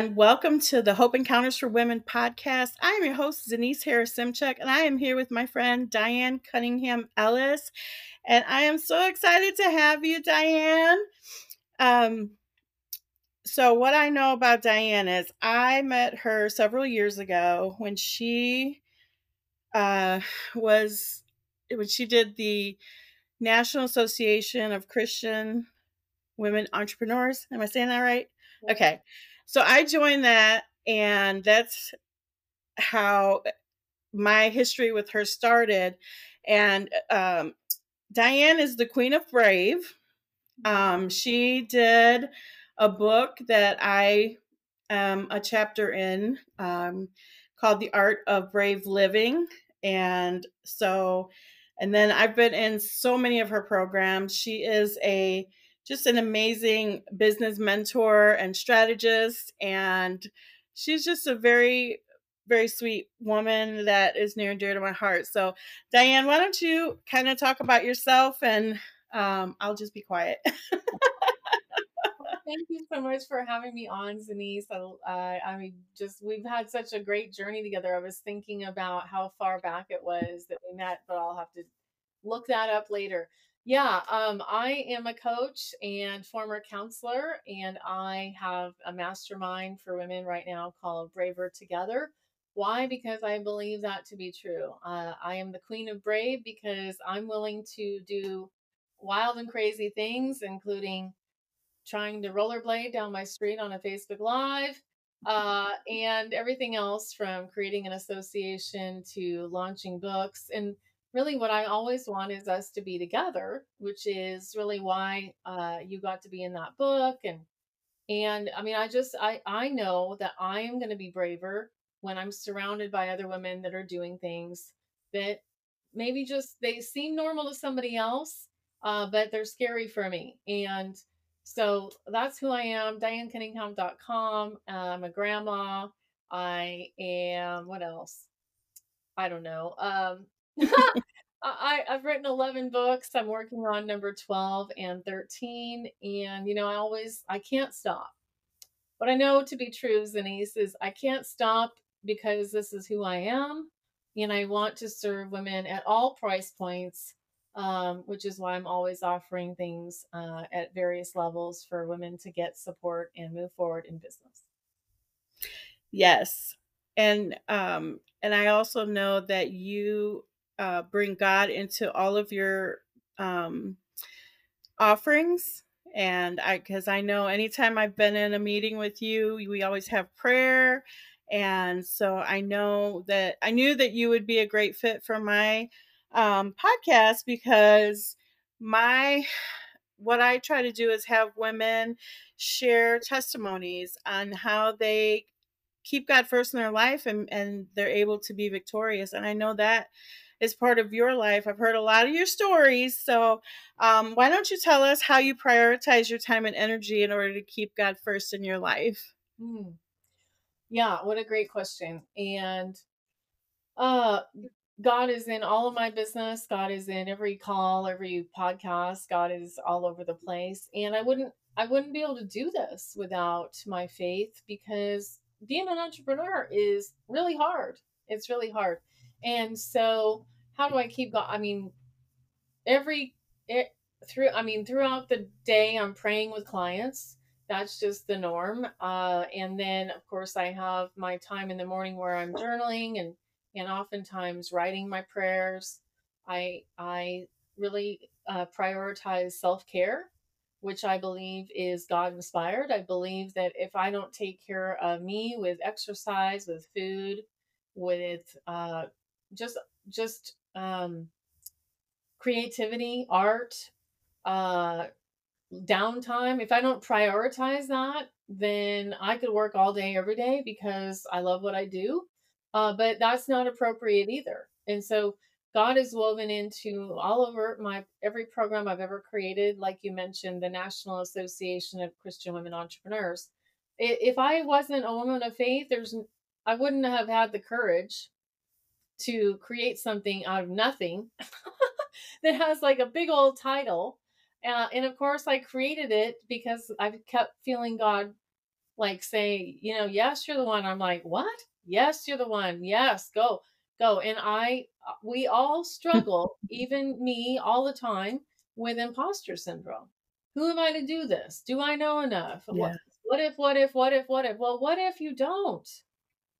And welcome to the Hope Encounters for Women podcast. I am your host, Denise Harris Simchuk, and I am here with my friend Diane Cunningham Ellis. And I am so excited to have you, Diane. Um, so, what I know about Diane is I met her several years ago when she uh, was, when she did the National Association of Christian Women Entrepreneurs. Am I saying that right? Okay. So I joined that, and that's how my history with her started. And um, Diane is the Queen of Brave. Um, she did a book that I am a chapter in um, called The Art of Brave Living. And so, and then I've been in so many of her programs. She is a just an amazing business mentor and strategist. And she's just a very, very sweet woman that is near and dear to my heart. So, Diane, why don't you kind of talk about yourself and um, I'll just be quiet. Thank you so much for having me on, Denise. Uh, I mean, just we've had such a great journey together. I was thinking about how far back it was that we met, but I'll have to look that up later. Yeah, um, I am a coach and former counselor, and I have a mastermind for women right now called Braver Together. Why? Because I believe that to be true. Uh, I am the queen of brave because I'm willing to do wild and crazy things, including trying to rollerblade down my street on a Facebook Live, uh, and everything else from creating an association to launching books. And really what I always want is us to be together, which is really why uh, you got to be in that book. And and I mean, I just I I know that I am going to be braver when I'm surrounded by other women that are doing things that maybe just they seem normal to somebody else, uh, but they're scary for me. And so that's who I am. DianeCunningham.com. I'm a grandma. I am what else? I don't know. Um, I, I've written 11 books. I'm working on number 12 and 13. And, you know, I always, I can't stop. What I know to be true, Denise, is I can't stop because this is who I am. And I want to serve women at all price points, um, which is why I'm always offering things uh, at various levels for women to get support and move forward in business. Yes. And um, and I also know that you uh, bring God into all of your um, offerings. And I, because I know anytime I've been in a meeting with you, we always have prayer. And so I know that I knew that you would be a great fit for my um, podcast because my what I try to do is have women share testimonies on how they keep God first in their life and, and they're able to be victorious. And I know that is part of your life. I've heard a lot of your stories. So, um, why don't you tell us how you prioritize your time and energy in order to keep God first in your life? Hmm. Yeah, what a great question. And uh, God is in all of my business. God is in every call, every podcast. God is all over the place. And I wouldn't I wouldn't be able to do this without my faith because being an entrepreneur is really hard. It's really hard. And so, how do I keep going? I mean, every it, through I mean throughout the day, I'm praying with clients. That's just the norm. Uh, and then, of course, I have my time in the morning where I'm journaling and and oftentimes writing my prayers. I I really uh, prioritize self care, which I believe is God inspired. I believe that if I don't take care of me with exercise, with food, with uh, just just um, creativity, art, uh, downtime. If I don't prioritize that, then I could work all day every day because I love what I do. Uh, but that's not appropriate either. And so God is woven into all over my every program I've ever created. Like you mentioned, the National Association of Christian Women Entrepreneurs. If I wasn't a woman of faith, there's I wouldn't have had the courage to create something out of nothing that has like a big old title. Uh, and of course, I created it because I've kept feeling God like say, you know, yes, you're the one. I'm like, what? Yes, you're the one. Yes, go, go. And I, uh, we all struggle, even me all the time with imposter syndrome. Who am I to do this? Do I know enough? Yeah. What, what if, what if, what if, what if? Well, what if you don't?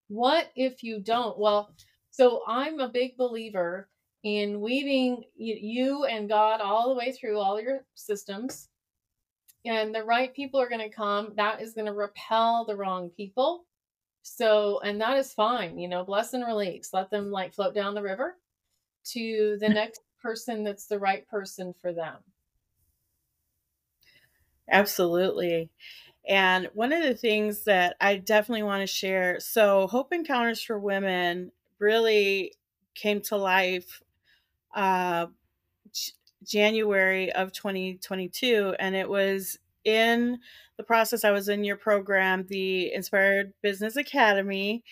What if you don't? Well, so I'm a big believer in weaving you and God all the way through all your systems. And the right people are going to come. That is going to repel the wrong people. So, and that is fine, you know, bless and release. Let them like float down the river to the next person that's the right person for them. Absolutely. And one of the things that I definitely want to share so, Hope Encounters for Women really came to life uh, January of 2022. And it was in the process, I was in your program, the Inspired Business Academy.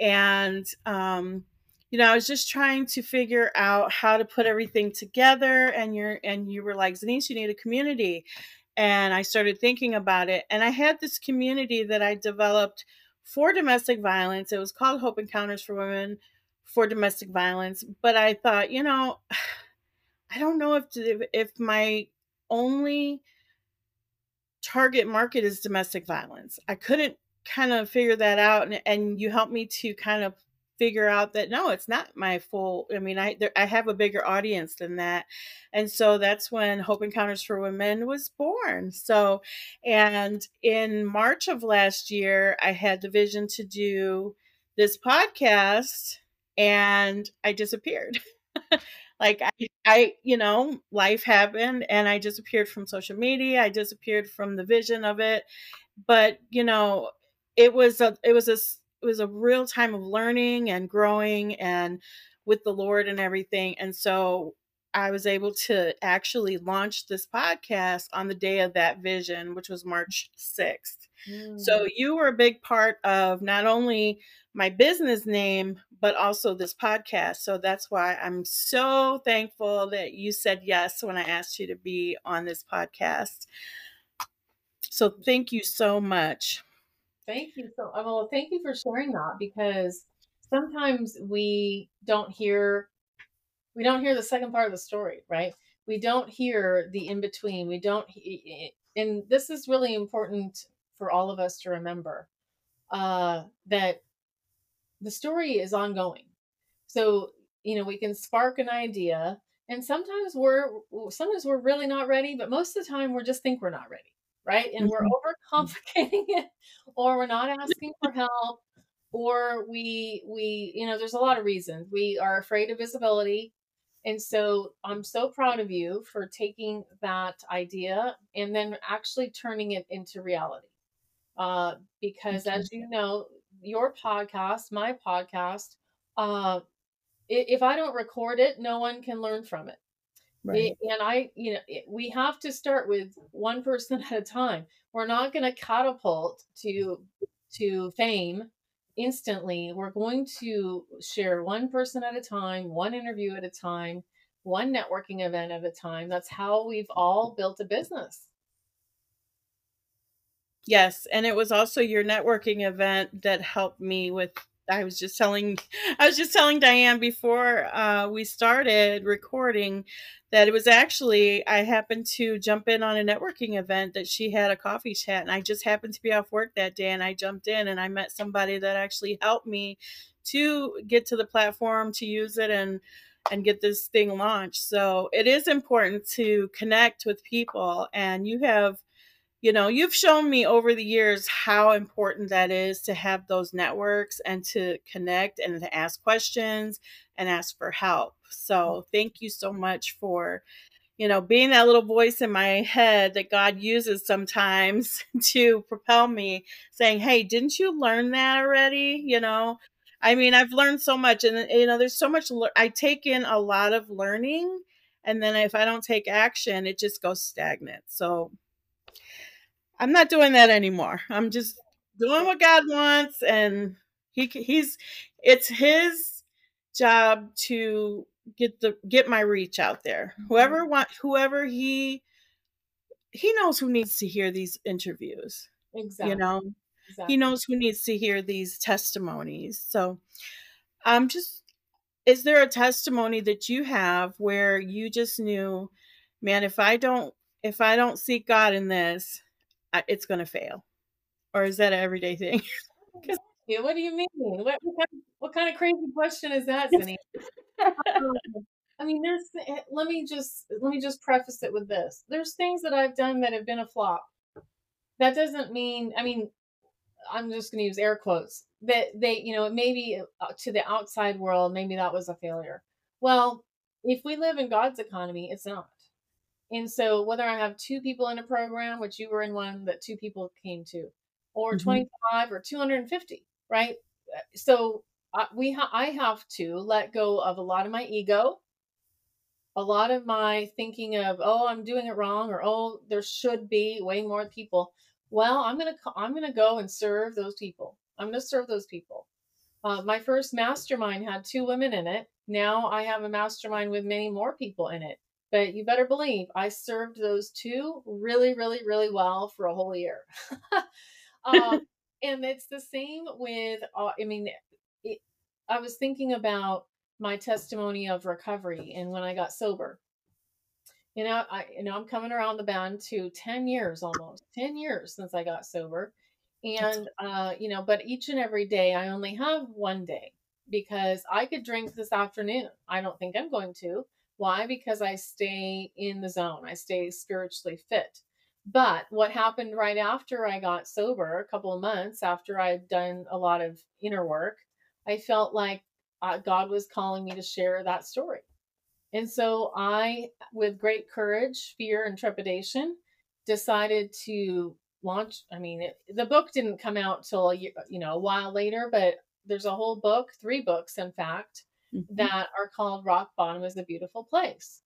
And, um, you know, I was just trying to figure out how to put everything together. And you're, and you were like, Denise, you need a community and I started thinking about it. And I had this community that I developed for domestic violence. It was called Hope Encounters for Women for Domestic Violence. But I thought, you know, I don't know if if my only target market is domestic violence. I couldn't kind of figure that out, and, and you helped me to kind of figure out that no it's not my full i mean i there, i have a bigger audience than that. And so that's when hope encounters for women was born. So and in march of last year i had the vision to do this podcast and i disappeared. Like I, I you know life happened and i disappeared from social media i disappeared from the vision of it. But you know it was a it was a it was a real time of learning and growing and with the Lord and everything. And so I was able to actually launch this podcast on the day of that vision, which was March 6th. Mm. So you were a big part of not only my business name, but also this podcast. So that's why I'm so thankful that you said yes when I asked you to be on this podcast. So thank you so much. Thank you so uh, well. Thank you for sharing that because sometimes we don't hear we don't hear the second part of the story, right? We don't hear the in between. We don't, and this is really important for all of us to remember uh, that the story is ongoing. So you know we can spark an idea, and sometimes we're sometimes we're really not ready, but most of the time we're just think we're not ready right? And we're mm-hmm. overcomplicating it, or we're not asking for help, or we we you know there's a lot of reasons we are afraid of visibility. And so I'm so proud of you for taking that idea and then actually turning it into reality. Uh, because as you know, your podcast, my podcast, uh, if I don't record it, no one can learn from it. Right. and I, you know, we have to start with one person at a time. We're not going to catapult to to fame instantly. We're going to share one person at a time, one interview at a time, one networking event at a time. That's how we've all built a business. Yes, and it was also your networking event that helped me with I was just telling I was just telling Diane before uh, we started recording that it was actually I happened to jump in on a networking event that she had a coffee chat and I just happened to be off work that day and I jumped in and I met somebody that actually helped me to get to the platform to use it and and get this thing launched. So it is important to connect with people and you have you know, you've shown me over the years how important that is to have those networks and to connect and to ask questions and ask for help. Mm. So, thank you so much for, you know, being that little voice in my head that God uses sometimes to propel me, saying, Hey, didn't you learn that already? You know, I mean, I've learned so much, and, you know, there's so much, I take in a lot of learning. And then if I don't take action, it just goes stagnant. So, I'm not doing that anymore. I'm just doing what God wants, and he he's it's his job to get the get my reach out there. Whoever mm-hmm. want whoever he he knows who needs to hear these interviews. Exactly. You know. exactly. he knows who needs to hear these testimonies. So I'm just is there a testimony that you have where you just knew, man, if I don't if I don't seek God in this, it's going to fail? Or is that an everyday thing? yeah, what do you mean? What, what, kind of, what kind of crazy question is that, Zinni? um, I mean, there's. Eh, let me just let me just preface it with this. There's things that I've done that have been a flop. That doesn't mean. I mean, I'm just going to use air quotes that they, you know, maybe uh, to the outside world, maybe that was a failure. Well, if we live in God's economy, it's not. And so, whether I have two people in a program, which you were in one that two people came to, or mm-hmm. 25 or 250, right? Uh, so, uh, we ha- I have to let go of a lot of my ego a lot of my thinking of oh i'm doing it wrong or oh there should be way more people. Well i'm gonna i'm gonna go and serve those people. I'm gonna serve those people. Uh, my first mastermind had two women in it. Now i have a mastermind with many more people in it but you better believe i served those two really really really well for a whole year um, and it's the same with uh, i mean it, i was thinking about my testimony of recovery and when I got sober. You know, I you know I'm coming around the bend to 10 years almost. 10 years since I got sober. And uh, you know, but each and every day I only have one day because I could drink this afternoon. I don't think I'm going to. Why? Because I stay in the zone. I stay spiritually fit. But what happened right after I got sober, a couple of months after I'd done a lot of inner work, I felt like uh, God was calling me to share that story. And so I, with great courage, fear, and trepidation, decided to launch. I mean, it, the book didn't come out till you know a while later, but there's a whole book, three books, in fact, mm-hmm. that are called "Rock Bottom is a Beautiful Place."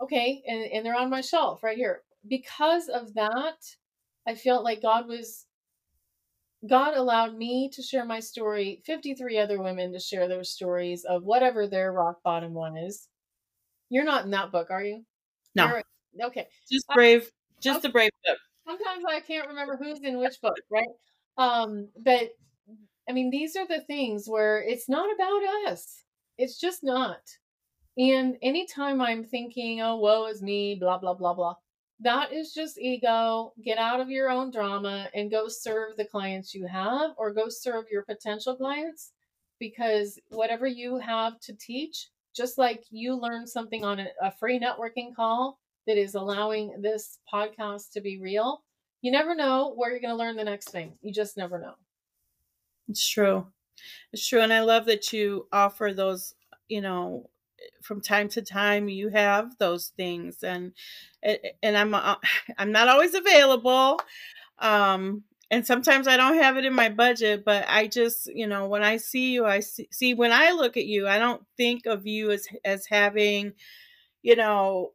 Okay, and, and they're on my shelf right here. Because of that, I felt like God was God allowed me to share my story, 53 other women to share their stories of whatever their rock bottom one is. You're not in that book, are you? No. You're, okay. Just brave, just okay. a brave book. Sometimes I can't remember who's in which book, right? Um, but I mean, these are the things where it's not about us. It's just not. And anytime I'm thinking, oh, woe is me, blah, blah, blah, blah, that is just ego. Get out of your own drama and go serve the clients you have or go serve your potential clients because whatever you have to teach, just like you learned something on a, a free networking call that is allowing this podcast to be real, you never know where you're going to learn the next thing. You just never know. It's true. It's true. And I love that you offer those, you know, from time to time you have those things and and I'm uh, I'm not always available um and sometimes I don't have it in my budget but I just you know when I see you I see, see when I look at you I don't think of you as as having you know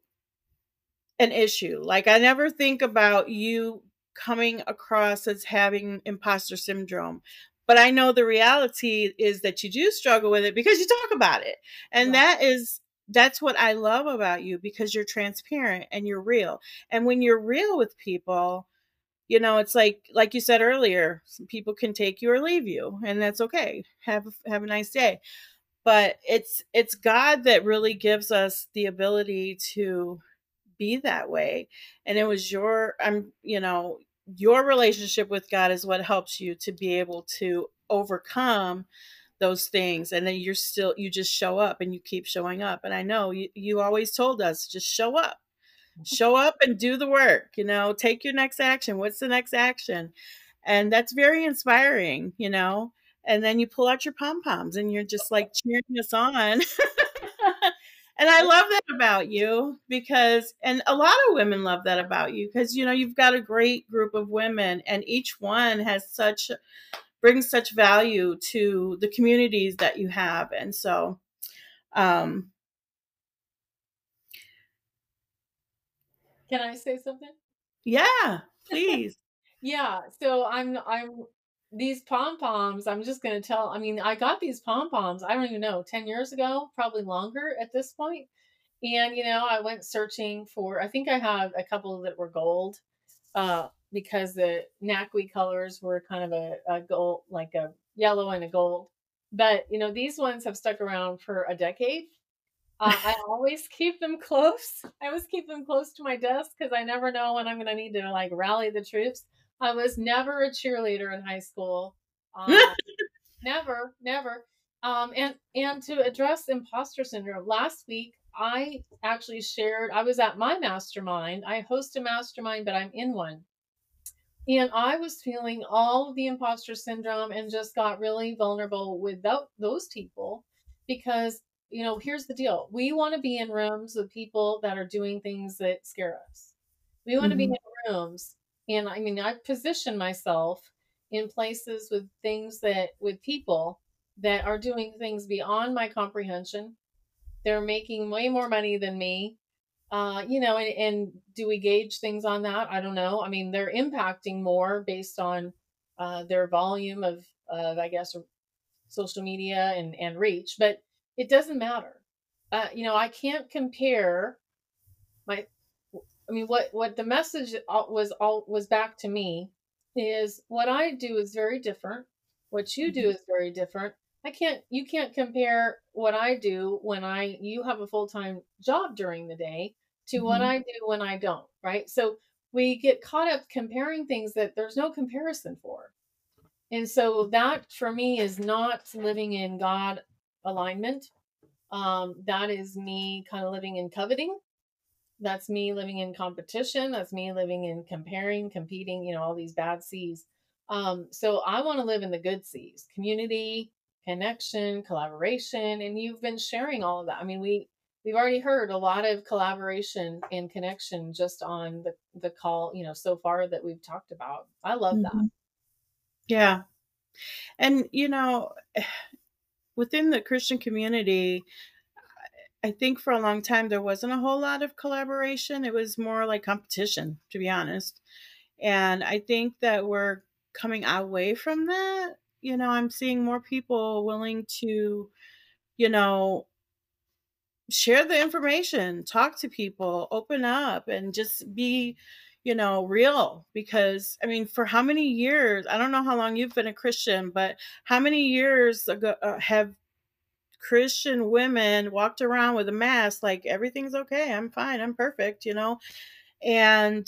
an issue like I never think about you coming across as having imposter syndrome but I know the reality is that you do struggle with it because you talk about it. And that is that's what I love about you because you're transparent and you're real. And when you're real with people, you know, it's like like you said earlier, some people can take you or leave you, and that's okay. Have have a nice day. But it's it's God that really gives us the ability to be that way. And it was your I'm, you know, your relationship with God is what helps you to be able to overcome those things and then you're still you just show up and you keep showing up and i know you, you always told us just show up. Mm-hmm. Show up and do the work you know take your next action what's the next action? And that's very inspiring you know and then you pull out your pom poms and you're just like cheering us on and I love that about you because, and a lot of women love that about you because, you know, you've got a great group of women and each one has such, brings such value to the communities that you have. And so, um, can I say something? Yeah, please. yeah. So I'm, I'm, these pom poms, I'm just going to tell. I mean, I got these pom poms, I don't even know, 10 years ago, probably longer at this point. And, you know, I went searching for, I think I have a couple that were gold. Uh, because the NACWE colors were kind of a, a gold, like a yellow and a gold. But you know, these ones have stuck around for a decade. Uh, I always keep them close. I always keep them close to my desk because I never know when I'm going to need to like rally the troops. I was never a cheerleader in high school. Um, never, never. Um, and and to address imposter syndrome, last week I actually shared. I was at my mastermind. I host a mastermind, but I'm in one. And I was feeling all of the imposter syndrome and just got really vulnerable with those people because, you know, here's the deal we want to be in rooms with people that are doing things that scare us. We want mm-hmm. to be in rooms. And I mean, I position myself in places with things that, with people that are doing things beyond my comprehension. They're making way more money than me uh, you know, and, and do we gauge things on that? I don't know. I mean, they're impacting more based on uh, their volume of, of, I guess, social media and, and reach, but it doesn't matter. Uh, you know, I can't compare my, I mean, what, what the message was all was back to me is what I do is very different. What you do mm-hmm. is very different. I can't you can't compare what I do when I you have a full-time job during the day to mm-hmm. what I do when I don't, right? So we get caught up comparing things that there's no comparison for. And so that for me is not living in God alignment. Um, that is me kind of living in coveting. That's me living in competition. That's me living in comparing, competing, you know, all these bad C's. Um, so I want to live in the good C's community, connection, collaboration, and you've been sharing all of that. I mean, we we've already heard a lot of collaboration and connection just on the the call, you know, so far that we've talked about. I love mm-hmm. that. Yeah. And you know, within the Christian community, I think for a long time there wasn't a whole lot of collaboration. It was more like competition, to be honest. And I think that we're coming away from that you know, I'm seeing more people willing to, you know, share the information, talk to people, open up, and just be, you know, real. Because, I mean, for how many years, I don't know how long you've been a Christian, but how many years ago uh, have Christian women walked around with a mask like everything's okay, I'm fine, I'm perfect, you know? And,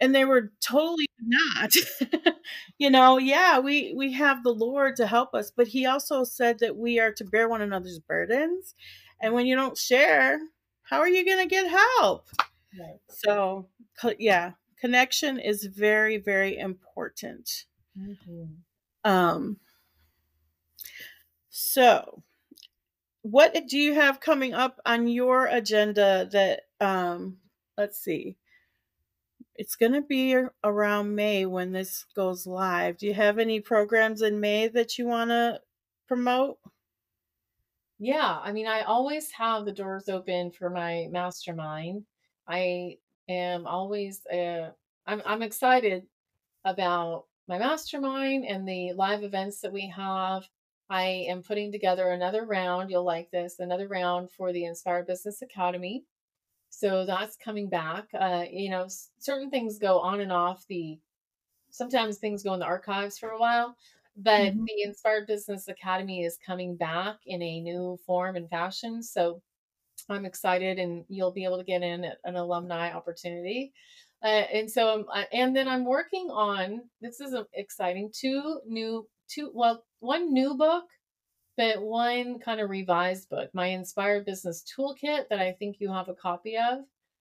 and they were totally not you know yeah we we have the lord to help us but he also said that we are to bear one another's burdens and when you don't share how are you going to get help right. so yeah connection is very very important mm-hmm. um so what do you have coming up on your agenda that um let's see it's going to be around May when this goes live. Do you have any programs in May that you want to promote? Yeah, I mean, I always have the doors open for my mastermind. I am always uh, I'm I'm excited about my mastermind and the live events that we have. I am putting together another round. You'll like this, another round for the Inspired Business Academy. So that's coming back. Uh, you know, certain things go on and off the. Sometimes things go in the archives for a while, but mm-hmm. the Inspired Business Academy is coming back in a new form and fashion. So I'm excited, and you'll be able to get in an alumni opportunity. Uh, and so, uh, and then I'm working on this is exciting. Two new, two well, one new book but one kind of revised book, my Inspired Business Toolkit, that I think you have a copy of.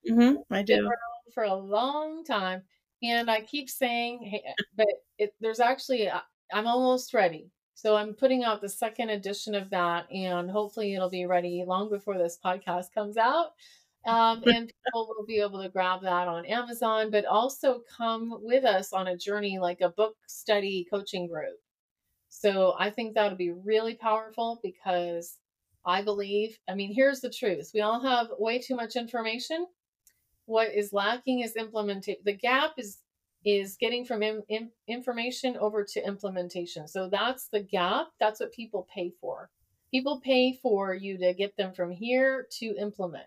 Mm-hmm, I do. For a long time, and I keep saying, hey, but it, there's actually uh, I'm almost ready. So I'm putting out the second edition of that, and hopefully it'll be ready long before this podcast comes out. Um, and people will be able to grab that on Amazon, but also come with us on a journey like a book study coaching group. So I think that would be really powerful because I believe, I mean, here's the truth. We all have way too much information. What is lacking is implementation. The gap is is getting from in, in, information over to implementation. So that's the gap. That's what people pay for. People pay for you to get them from here to implement.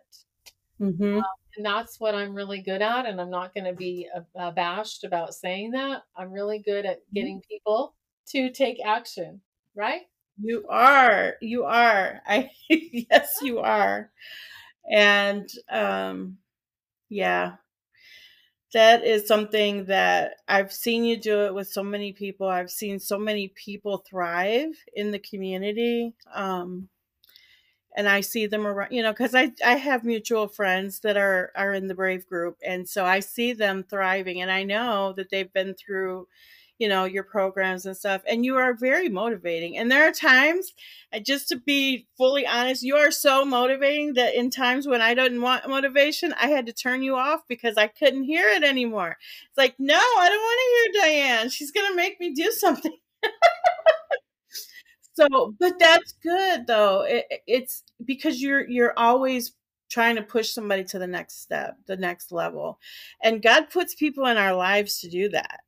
Mm-hmm. Um, and that's what I'm really good at. And I'm not going to be abashed about saying that. I'm really good at Mm-hmm. getting people to take action, right? You are. You are. I yes, you are. And um yeah. That is something that I've seen you do it with so many people. I've seen so many people thrive in the community. Um and I see them around, you know, because I I have mutual friends that are are in the Brave group, and so I see them thriving, and I know that they've been through, you know, your programs and stuff, and you are very motivating. And there are times, uh, just to be fully honest, you are so motivating that in times when I didn't want motivation, I had to turn you off because I couldn't hear it anymore. It's like, no, I don't want to hear Diane. She's gonna make me do something. so but that's good though it, it's because you're you're always trying to push somebody to the next step the next level and god puts people in our lives to do that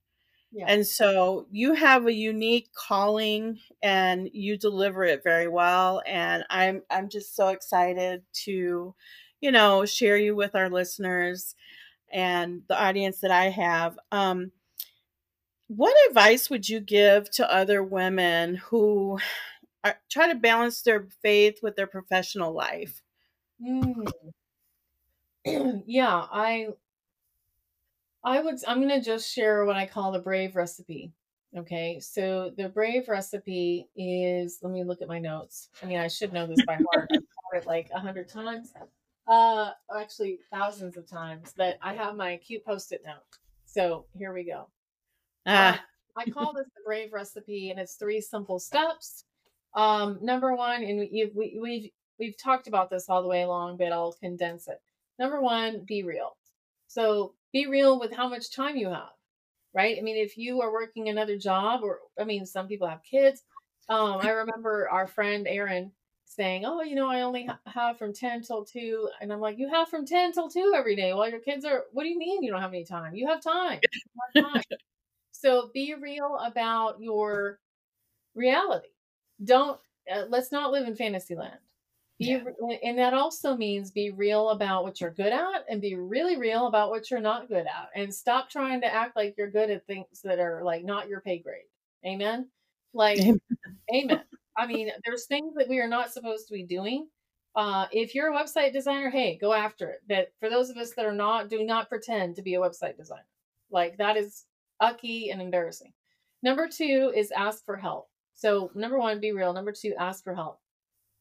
yeah. and so you have a unique calling and you deliver it very well and i'm i'm just so excited to you know share you with our listeners and the audience that i have um what advice would you give to other women who are, try to balance their faith with their professional life? Mm. yeah, I I would I'm going to just share what I call the brave recipe. Okay? So the brave recipe is let me look at my notes. I mean, I should know this by heart. I've taught it like a hundred times. Uh actually thousands of times, but I have my cute post-it note. So here we go. Ah. Uh, I call this the brave recipe, and it's three simple steps. Um, number one, and we, we, we've we've talked about this all the way along, but I'll condense it. Number one, be real. So be real with how much time you have, right? I mean, if you are working another job, or I mean, some people have kids. Um, I remember our friend Aaron saying, "Oh, you know, I only ha- have from ten till 2. and I'm like, "You have from ten till two every day while your kids are. What do you mean you don't have any time? You have time. You have time. So be real about your reality. Don't uh, let's not live in fantasy land. Be, yeah. and that also means be real about what you're good at and be really real about what you're not good at and stop trying to act like you're good at things that are like not your pay grade. Amen. Like amen. amen. I mean, there's things that we are not supposed to be doing. Uh, if you're a website designer, hey, go after it. But for those of us that are not, do not pretend to be a website designer. Like that is ucky and embarrassing. Number two is ask for help. So, number one, be real. Number two, ask for help.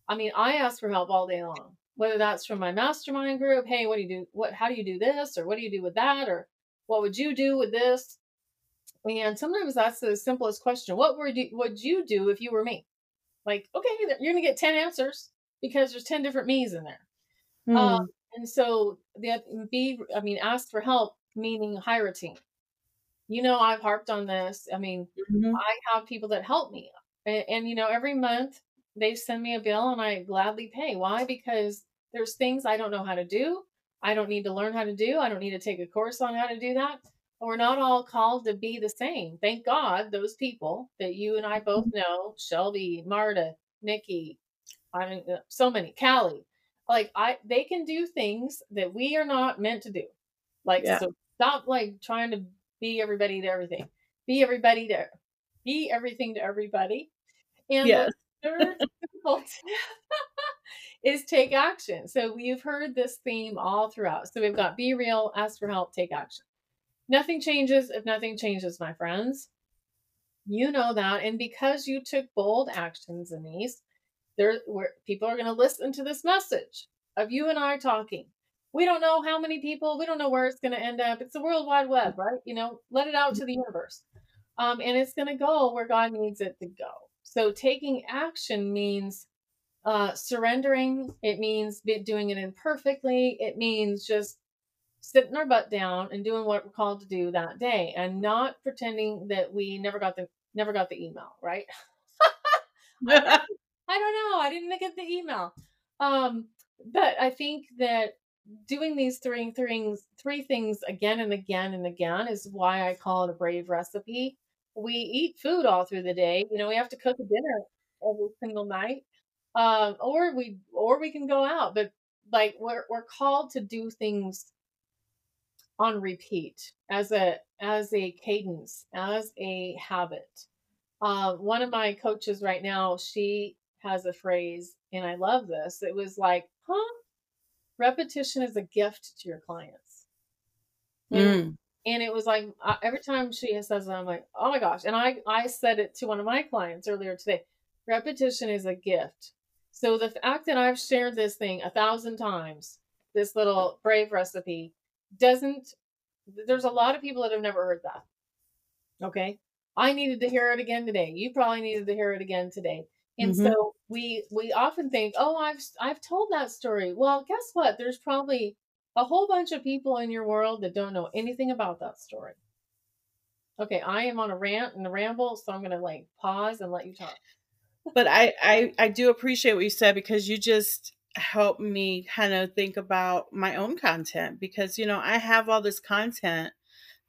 I mean, I ask for help all day long, whether that's from my mastermind group. Hey, what do you do? What, how do you do this? Or what do you do with that? Or what would you do with this? And sometimes that's the simplest question. What would you, would you do if you were me? Like, okay, you're going to get 10 answers because there's 10 different me's in there. Mm. Um, and so the be, I mean, ask for help, meaning hire a team you know i've harped on this i mean mm-hmm. i have people that help me and, and, you know every month they send me a bill and i gladly pay why because there's things i don't know how to do i don't need to learn how to do i don't need to take a course on how to do that we're not all called to be the same thank god those people that you and i both mm-hmm. know shelby marta nikki i mean uh, so many callie like i they can do things that we are not meant to do like yeah. so stop like trying to be everybody to everything. Be everybody to be everything to everybody. And yes. Third is take action. So you've heard this theme all throughout. So we've got be real, ask for help, take action. Nothing changes if nothing changes, my friends. You know that. And because you took bold actions in these, there where people are going to listen to this message of you and I talking we don't know how many people, we don't know where it's going to end up. It's the World Wide Web, right? You know, let it out to the universe. Um, and it's going to go where God needs it to go. So taking action means uh, surrendering. It means doing it imperfectly. It means just sitting our butt down and doing what we're called to do that day, and not pretending that we never got the never got the email. Right? I don't know. I didn't get the email. Um, but I think that doing these three things three things again and again and again is why I call it a brave recipe. We eat food all through the day. You know, we have to cook a dinner every single night. Um, or we or we can go out, but like we're we're called to do things on repeat as a as a cadence, as a habit. Uh, one of my coaches right now, she has a phrase, and I love this. It was like, huh? Repetition is a gift to your clients. Mm. And it was like uh, every time she says that, I'm like, oh my gosh. And I, I said it to one of my clients earlier today. Repetition is a gift. So the fact that I've shared this thing a thousand times, this little brave recipe, doesn't, there's a lot of people that have never heard that. Okay. I needed to hear it again today. You probably needed to hear it again today. And Mhm. so we we often think, "Oh, I've I've told that story." Well, guess what? There's probably a whole bunch of people in your world that don't know anything about that story. Okay, I am on a rant and a ramble, so I'm going to like pause and let you talk. but I, I I do appreciate what you said because you just helped me kind of think about my own content because you know I have all this content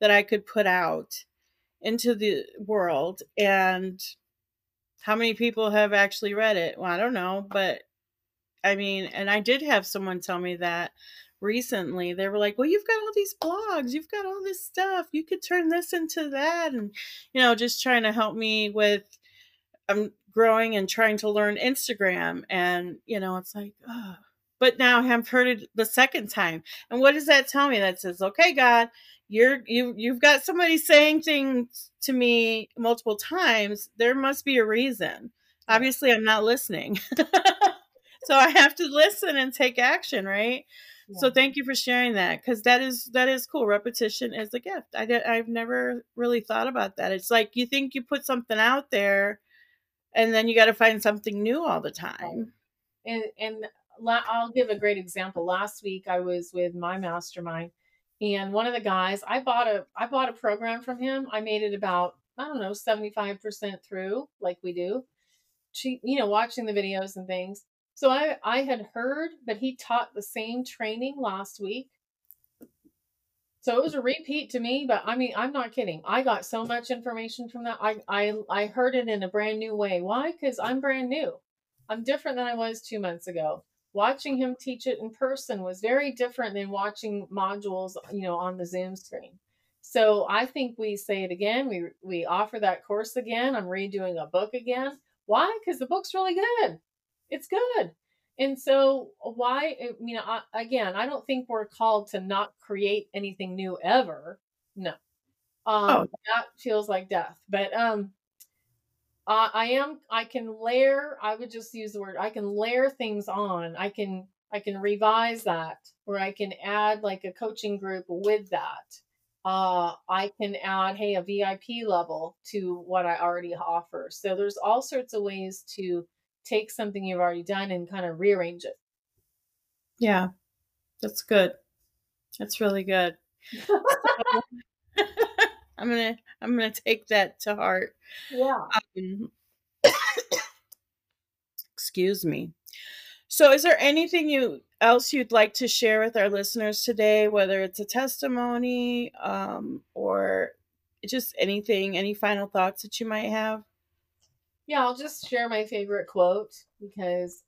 that I could put out into the world and how many people have actually read it? Well, I don't know, but I mean, and I did have someone tell me that recently. They were like, "Well, you've got all these blogs, you've got all this stuff. You could turn this into that." And you know, just trying to help me with I'm growing and trying to learn Instagram and you know, it's like, oh. But now I've heard it the second time. And what does that tell me? That says, "Okay, God, you're you you've got somebody saying things to me multiple times. There must be a reason. Obviously, I'm not listening." so I have to listen and take action, right? So thank you for sharing that because that is that is cool. Repetition is a gift. I did, I've never really thought about that. It's like you think you put something out there, and then you got to find something new all the time. and and la- I'll give a great example. Last week I was with my mastermind, and one of the guys I bought a I bought a program from him. I made it about I don't know seventy five percent through, like we do. She, you know, watching the videos and things. So I I had heard that he taught the same training last week. So it was a repeat to me, but I mean, I'm not kidding. I got so much information from that. I I I heard it in a brand new way. Why? Because I'm brand new. I'm different than I was two months ago. Watching him teach it in person was very different than watching modules, you know, on the Zoom screen. So I think we say it again. We we offer that course again. I'm redoing a book again. Why? Because the book's really good. It's good. And so why? I mean, I, again, I don't think we're called to not create anything new ever. No, um, Oh. that feels like death. But um, uh, I am. I can layer. I would just use the word. I can layer things on. I can. I can revise that, or I can add like a coaching group with that. Uh, I can add, hey, a VIP level to what I already offer. So there's all sorts of ways to take something you've already done and kind of rearrange it. Yeah, that's good. That's really good. I'm gonna I'm gonna take that to heart. yeah. Um, excuse me. So, is there anything you else you'd like to share with our listeners today, whether it's a testimony um, or just anything, any final thoughts that you might have? Yeah, I'll just share my favorite quote because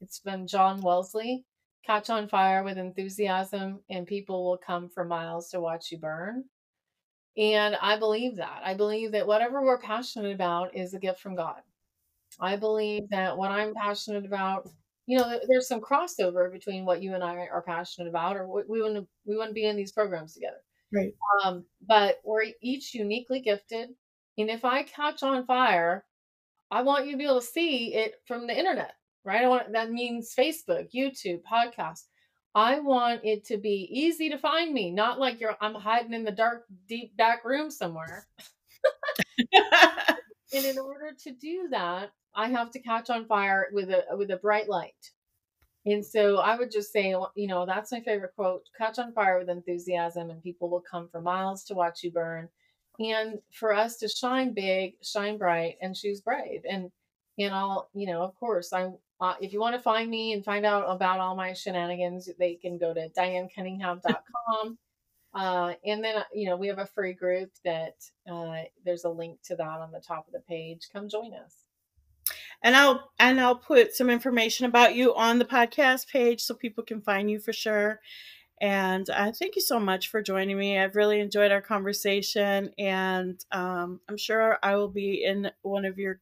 it's from John Wesley Catch on fire with enthusiasm, and people will come for miles to watch you burn. And I believe that. I believe that whatever we're passionate about is a gift from God. I believe that what I'm passionate about, you know, there's some crossover between what you and I are passionate about, or we wouldn't we wouldn't be in these programs together. Right. Um, but we're each uniquely gifted, and if I catch on fire, I want you to be able to see it from the internet, right? I want that means Facebook, YouTube, podcast. I want it to be easy to find me, not like you're I'm hiding in the dark, deep back room somewhere. And in order to do that, I have to catch on fire with a with a bright light. And so I would just say, you know, that's my favorite quote: "Catch on fire with enthusiasm, and people will come for miles to watch you burn." And for us to shine big, shine bright, and choose brave. And and I'll, you know, of course, I. Uh, if you want to find me and find out about all my shenanigans, they can go to dianecunningham.com. Uh, and then, uh, you know, we have a free group that uh, there's a link to that on the top of the page. Come join us. and I'll and I'll put some information about you on the podcast page so people can find you for sure. And uh, thank you so much for joining me. I've really enjoyed our conversation, and um, I'm sure I will be in one of your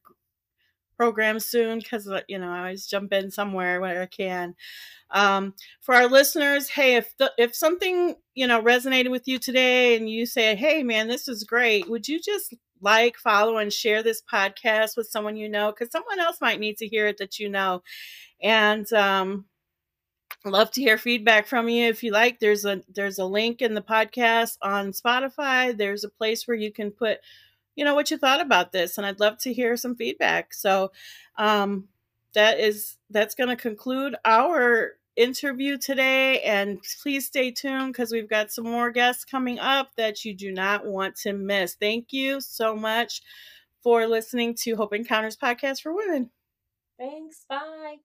programs soon because uh, you know I always jump in somewhere where I can. Um, for our listeners, hey, if the, if something you know resonated with you today, and you say, "Hey, man, this is great," would you just like, follow, and share this podcast with someone you know? Because someone else might need to hear it that you know. And um, love to hear feedback from you. If you like there's a there's a link in the podcast on spotify. There's a place where you can put you know what you thought about this and i'd love to hear some feedback. So um that is that's going to conclude our interview today and please stay tuned because we've got some more guests coming up that you do not want to miss. Thank you so much for listening to hope encounters podcast for women. Thanks. Bye